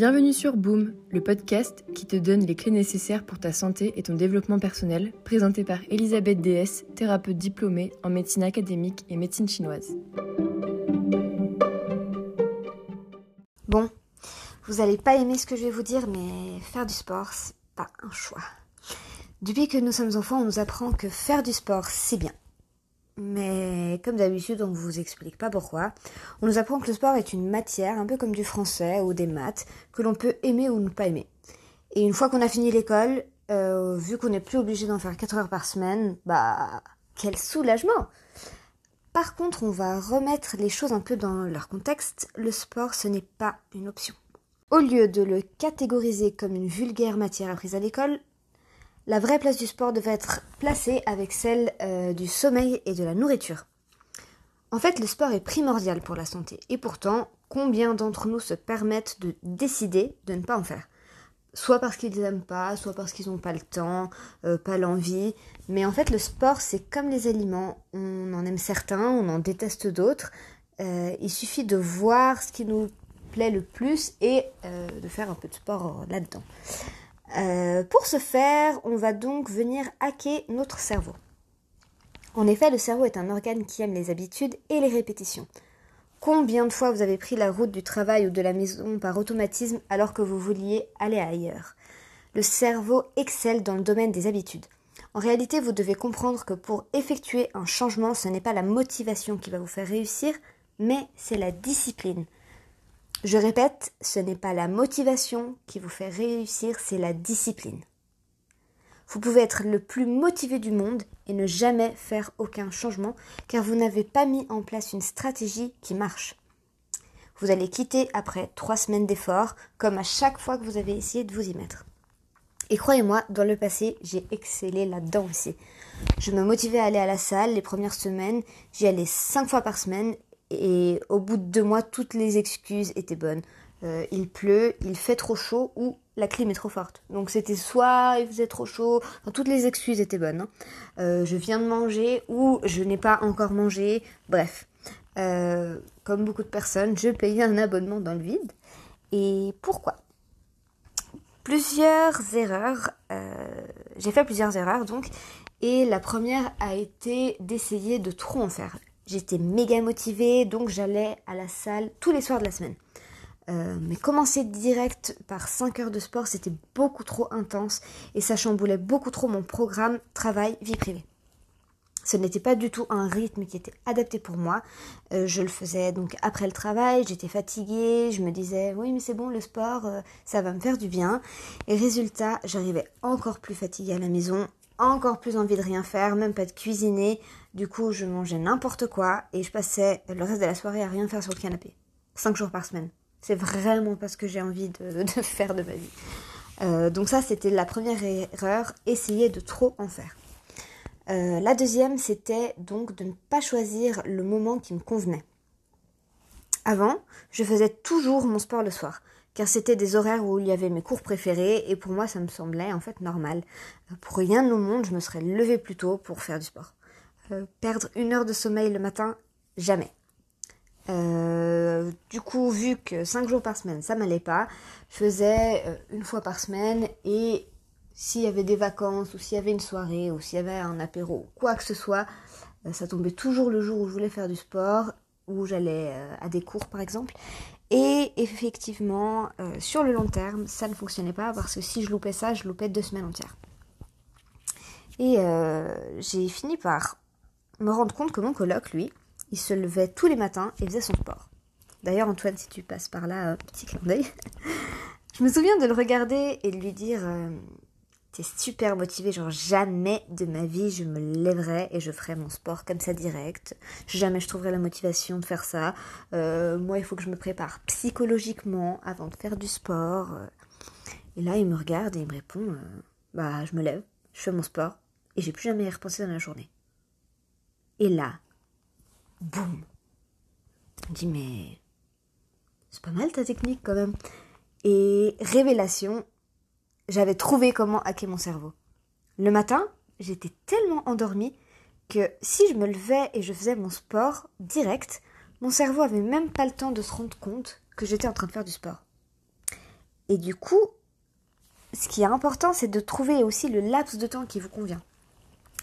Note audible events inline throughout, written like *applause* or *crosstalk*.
Bienvenue sur Boom, le podcast qui te donne les clés nécessaires pour ta santé et ton développement personnel, présenté par Elisabeth DS, thérapeute diplômée en médecine académique et médecine chinoise. Bon, vous n'allez pas aimer ce que je vais vous dire, mais faire du sport, c'est pas un choix. Depuis que nous sommes enfants, on nous apprend que faire du sport, c'est bien. Mais comme d'habitude, on ne vous explique pas pourquoi. On nous apprend que le sport est une matière, un peu comme du français ou des maths, que l'on peut aimer ou ne pas aimer. Et une fois qu'on a fini l'école, euh, vu qu'on n'est plus obligé d'en faire 4 heures par semaine, bah quel soulagement Par contre, on va remettre les choses un peu dans leur contexte. Le sport, ce n'est pas une option. Au lieu de le catégoriser comme une vulgaire matière apprise à l'école, la vraie place du sport devait être placée avec celle euh, du sommeil et de la nourriture. En fait, le sport est primordial pour la santé. Et pourtant, combien d'entre nous se permettent de décider de ne pas en faire? Soit parce qu'ils n'aiment pas, soit parce qu'ils n'ont pas le temps, euh, pas l'envie. Mais en fait, le sport, c'est comme les aliments. On en aime certains, on en déteste d'autres. Euh, il suffit de voir ce qui nous plaît le plus et de faire un peu de sport là-dedans. Euh, pour ce faire, on va donc venir hacker notre cerveau. En effet, le cerveau est un organe qui aime les habitudes et les répétitions. Combien de fois vous avez pris la route du travail ou de la maison par automatisme alors que vous vouliez aller ailleurs? Le cerveau excelle dans le domaine des habitudes. En réalité, vous devez comprendre que pour effectuer un changement, ce n'est pas la motivation qui va vous faire réussir, mais c'est la discipline. Je répète, ce n'est pas la motivation qui vous fait réussir, c'est la discipline. Vous pouvez être le plus motivé du monde et ne jamais faire aucun changement car vous n'avez pas mis en place une stratégie qui marche. Vous allez quitter après trois semaines d'efforts comme à chaque fois que vous avez essayé de vous y mettre. Et croyez-moi, dans le passé, j'ai excellé là-dedans aussi. Je me motivais à aller à la salle les premières semaines, j'y allais cinq fois par semaine et au bout de deux mois, toutes les excuses étaient bonnes. Euh, il pleut, il fait trop chaud ou la clim est trop forte. Donc c'était soit il faisait trop chaud, toutes les excuses étaient bonnes. Hein. Euh, je viens de manger ou je n'ai pas encore mangé. Bref, euh, comme beaucoup de personnes, je payais un abonnement dans le vide. Et pourquoi? Plusieurs erreurs. J'ai fait plusieurs erreurs donc. Et la première a été d'essayer de trop en faire. J'étais méga motivée, donc j'allais à la salle tous les soirs de la semaine. Euh, mais commencer direct par 5 heures de sport, c'était beaucoup trop intense et ça chamboulait beaucoup trop mon programme travail vie privée. Ce n'était pas du tout un rythme qui était adapté pour moi. Euh, je le faisais donc après le travail, j'étais fatiguée, je me disais oui mais c'est bon le sport, euh, ça va me faire du bien. Et résultat, j'arrivais encore plus fatiguée à la maison, encore plus envie de rien faire, même pas de cuisiner. Du coup, je mangeais n'importe quoi et je passais le reste de la soirée à rien faire sur le canapé. Cinq jours par semaine. C'est vraiment pas ce que j'ai envie *laughs* de, faire de ma vie. Euh, donc ça, c'était la première erreur, essayer de trop en faire. Euh, la deuxième, c'était donc de ne pas choisir le moment qui me convenait. Avant, je faisais toujours mon sport le soir car c'était des horaires où il y avait mes cours préférés et pour moi ça me semblait en fait normal. Euh, pour rien au monde, je me serais levée plus tôt pour faire du sport. Euh, perdre une heure de sommeil le matin, jamais. Euh, du coup, vu que 5 jours par semaine, ça m'allait pas, je faisais une fois par semaine et s'il y avait des vacances ou s'il y avait une soirée ou s'il y avait un apéro, quoi que ce soit, ça tombait toujours le jour où je voulais faire du sport, où j'allais à des cours par exemple. Et effectivement, euh, sur le long terme, ça ne fonctionnait pas parce que si je loupais ça, je loupais deux semaines entières. Et euh, j'ai fini par me rendre compte que mon coloc, lui, il se levait tous les matins et faisait son sport. D'ailleurs, Antoine, si tu passes par là, petit clin d'œil. *laughs* je me souviens de le regarder et de lui dire euh, T'es super motivé, genre jamais de ma vie je me lèverai et je ferai mon sport comme ça direct. Jamais je trouverai la motivation de faire ça. Euh, moi, il faut que je me prépare psychologiquement avant de faire du sport. Et là, il me regarde et il me répond euh, Bah, je me lève, je fais mon sport et j'ai plus jamais à dans la journée. Et là, boum Je me dis Mais c'est pas mal ta technique quand même. Et révélation, j'avais trouvé comment hacker mon cerveau. Le matin, j'étais tellement endormie que si je me levais et je faisais mon sport direct, mon cerveau avait même pas le temps de se rendre compte que j'étais en train de faire du sport. Et du coup, ce qui est important, c'est de trouver aussi le laps de temps qui vous convient.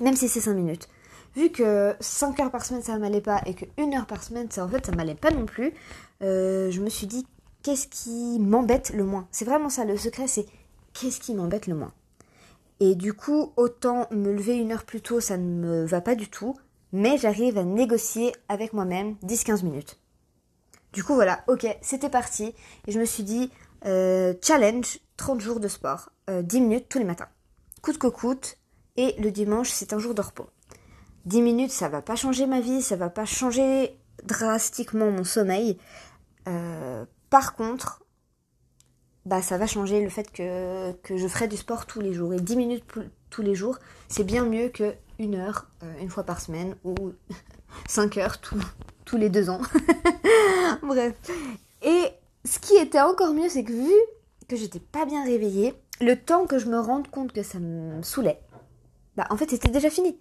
Même si c'est 5 minutes. Vu que 5 heures par semaine ça m'allait pas et que 1 heure par semaine ça en fait ça m'allait pas non plus, euh, je me suis dit qu'est-ce qui m'embête le moins? C'est vraiment ça le secret, c'est qu'est-ce qui m'embête le moins? Et du coup, autant me lever une heure plus tôt, ça ne me va pas du tout, mais j'arrive à négocier avec moi-même 10-15 minutes. Du coup voilà, ok, c'était parti. Et je me suis dit, euh, challenge, 30 jours de sport, 10 euh, minutes tous les matins. Coûte que coûte, et le dimanche, c'est un jour de repos. 10 minutes, ça va pas changer ma vie, ça va pas changer drastiquement mon sommeil. Euh, par contre, bah ça va changer le fait que, je ferai du sport tous les jours. Et 10 minutes tous les jours, c'est bien mieux que une heure une fois par semaine ou *laughs* 5 heures tous les deux ans. *laughs* Bref. Et ce qui était encore mieux, c'est que vu que j'étais pas bien réveillée, le temps que je me rende compte que ça me saoulait, bah en fait c'était déjà fini.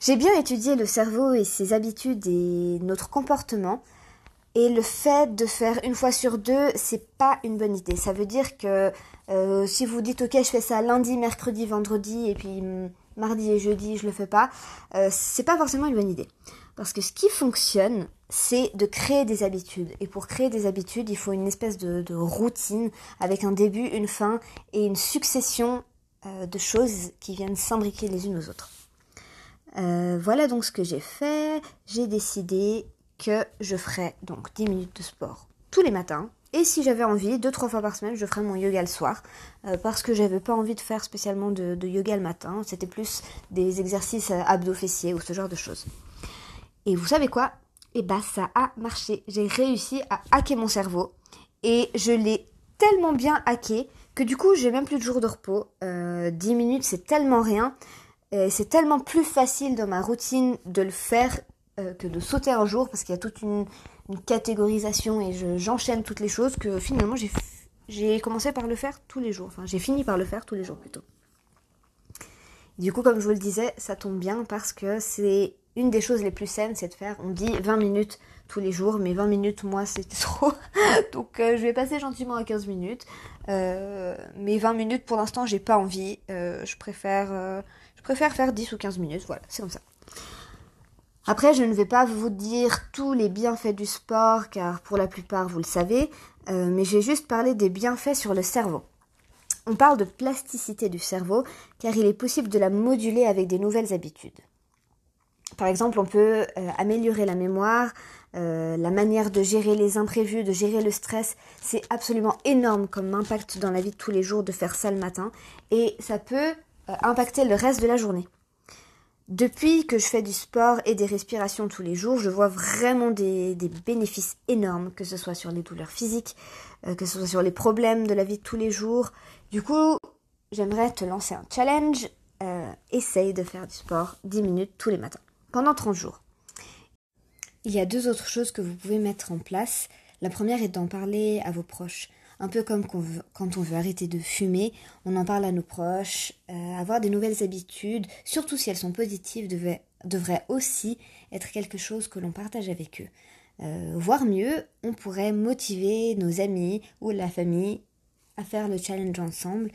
J'ai bien étudié le cerveau et ses habitudes et notre comportement. Et le fait de faire une fois sur deux, c'est pas une bonne idée. Ça veut dire que euh, si vous dites ok, je fais ça lundi, mercredi, vendredi, et puis mm, mardi et jeudi, je le fais pas, euh, c'est pas forcément une bonne idée. Parce que ce qui fonctionne, c'est de créer des habitudes. Et pour créer des habitudes, il faut une espèce de, routine avec un début, une fin et une succession euh, de choses qui viennent s'imbriquer les unes aux autres. Euh, voilà donc ce que j'ai fait. J'ai décidé que je ferais donc 10 minutes de sport tous les matins. Et si j'avais envie, deux trois fois par semaine, je ferais mon yoga le soir. Euh, parce que j'avais pas envie de faire spécialement de, yoga le matin. C'était plus des exercices abdos fessiers ou ce genre de choses. Et vous savez quoi? Eh ben ça a marché. J'ai réussi à hacker mon cerveau et je l'ai tellement bien hacké que du coup j'ai même plus de jours de repos. Euh, 10 minutes c'est tellement rien. C'est tellement plus facile dans ma routine de le faire euh, que de sauter un jour parce qu'il y a toute une, catégorisation et j'enchaîne toutes les choses que finalement j'ai commencé par le faire tous les jours. Enfin j'ai fini par le faire tous les jours plutôt. Du coup comme je vous le disais ça tombe bien parce que c'est une des choses les plus saines, c'est de faire, on dit 20 minutes tous les jours, mais 20 minutes, moi, c'était *laughs* trop. Donc, euh, je vais passer gentiment à 15 minutes. Euh, mais 20 minutes, pour l'instant, j'ai pas envie. Euh, je, préfère, je préfère faire 10 ou 15 minutes. Voilà, c'est comme ça. Après, je ne vais pas vous dire tous les bienfaits du sport, car pour la plupart, vous le savez. mais j'ai juste parlé des bienfaits sur le cerveau. On parle de plasticité du cerveau, car il est possible de la moduler avec des nouvelles habitudes. Par exemple, on peut euh, améliorer la mémoire, euh, la manière de gérer les imprévus, de gérer le stress. C'est absolument énorme comme impact dans la vie de tous les jours de faire ça le matin. Et ça peut euh, impacter le reste de la journée. Depuis que je fais du sport et des respirations tous les jours, je vois vraiment des, bénéfices énormes, que ce soit sur les douleurs physiques, que ce soit sur les problèmes de la vie de tous les jours. Du coup, j'aimerais te lancer un challenge. essaye de faire du sport 10 minutes tous les matins pendant 30 jours. Il y a deux autres choses que vous pouvez mettre en place. La première est d'en parler à vos proches. Un peu comme quand on veut arrêter de fumer, on en parle à nos proches. Euh, avoir des nouvelles habitudes, surtout si elles sont positives, devrait, aussi être quelque chose que l'on partage avec eux. Euh, voire mieux, on pourrait motiver nos amis ou la famille à faire le challenge ensemble.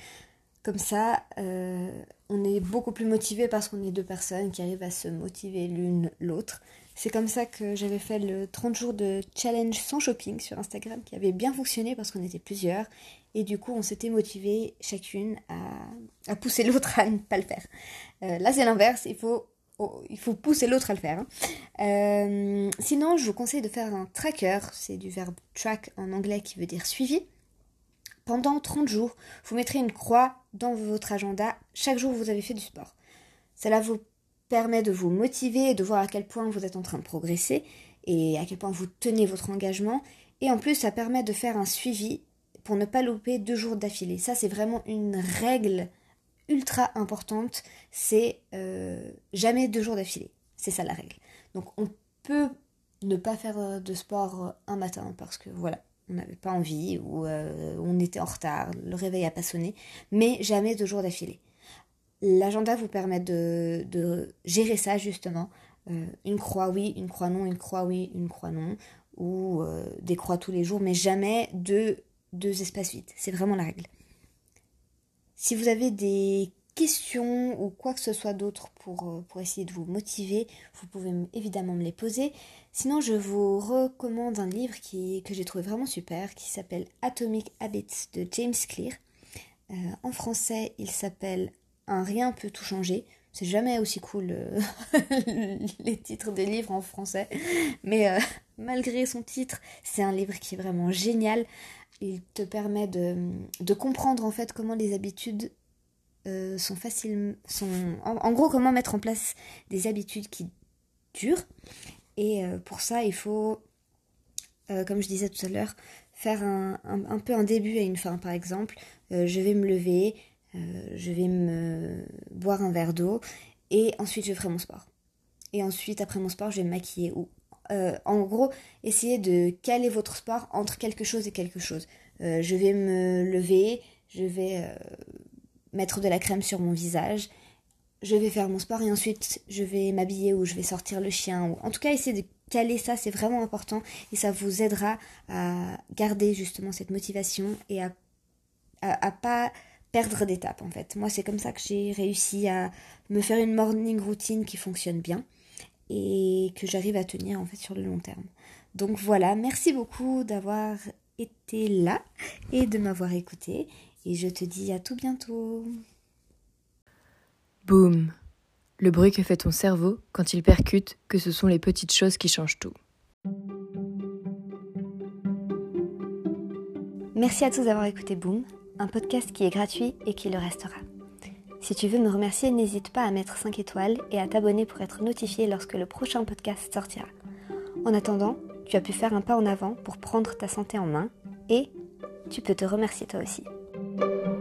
Comme ça, euh, on est beaucoup plus motivé parce qu'on est deux personnes qui arrivent à se motiver l'une l'autre. C'est comme ça que j'avais fait le 30 jours de challenge sans shopping sur Instagram qui avait bien fonctionné parce qu'on était plusieurs et du coup on s'était motivé chacune à, pousser l'autre à ne pas le faire. Euh, là c'est l'inverse, il faut, oh, il faut pousser l'autre à le faire. Hein. Euh, sinon je vous conseille de faire un tracker, c'est du verbe track en anglais qui veut dire suivi. Pendant 30 jours, vous mettrez une croix dans votre agenda chaque jour où vous avez fait du sport. Cela vous permet de vous motiver et de voir à quel point vous êtes en train de progresser et à quel point vous tenez votre engagement. Et en plus, ça permet de faire un suivi pour ne pas louper deux jours d'affilée. Ça, c'est vraiment une règle ultra importante. C'est euh, jamais deux jours d'affilée. C'est ça la règle. Donc, on peut ne pas faire de sport un matin parce que voilà, n'avait pas envie ou euh, on était en retard, le réveil a pas sonné, mais jamais deux jours d'affilée. L'agenda vous permet de, gérer ça justement. Euh, une croix oui, une croix non, une croix oui, une croix non, ou euh, des croix tous les jours, mais jamais deux deux espaces vides. C'est vraiment la règle. Si vous avez des questions ou quoi que ce soit d'autre pour, euh, essayer de vous motiver, vous pouvez évidemment me les poser. Sinon, je vous recommande un livre que j'ai trouvé vraiment super, qui s'appelle Atomic Habits de James Clear. Euh, en français, il s'appelle Un rien peut tout changer. C'est jamais aussi cool euh, *laughs* les titres des livres en français, mais *laughs* malgré son titre, c'est un livre qui est vraiment génial. Il te permet de, de comprendre en fait comment les habitudes euh, sont faciles. Sont, en, gros, comment mettre en place des habitudes qui durent. Et euh, pour ça, il faut, euh, comme je disais tout à l'heure, faire un, un, peu un début et une fin. Par exemple, je vais me lever, je vais me boire un verre d'eau et ensuite je ferai mon sport. Et ensuite, après mon sport, je vais me maquiller. Ou, en gros, essayez de caler votre sport entre quelque chose et quelque chose. je vais me lever, je vais mettre de la crème sur mon visage, je vais faire mon sport et ensuite je vais m'habiller ou je vais sortir le chien. Ou... En tout cas, essayez de caler ça, c'est vraiment important et ça vous aidera à garder justement cette motivation et à, à, pas perdre d'étape en fait. Moi, c'est comme ça que j'ai réussi à me faire une morning routine qui fonctionne bien et que j'arrive à tenir en fait sur le long terme. Donc voilà, merci beaucoup d'avoir été là et de m'avoir écouté et je te dis à tout bientôt. Boum Le bruit que fait ton cerveau quand il percute que ce sont les petites choses qui changent tout. Merci à tous d'avoir écouté Boom, un podcast qui est gratuit et qui le restera. Si tu veux me remercier, n'hésite pas à mettre 5 étoiles et à t'abonner pour être notifié lorsque le prochain podcast sortira. En attendant, tu as pu faire un pas en avant pour prendre ta santé en main et tu peux te remercier toi aussi. Thank you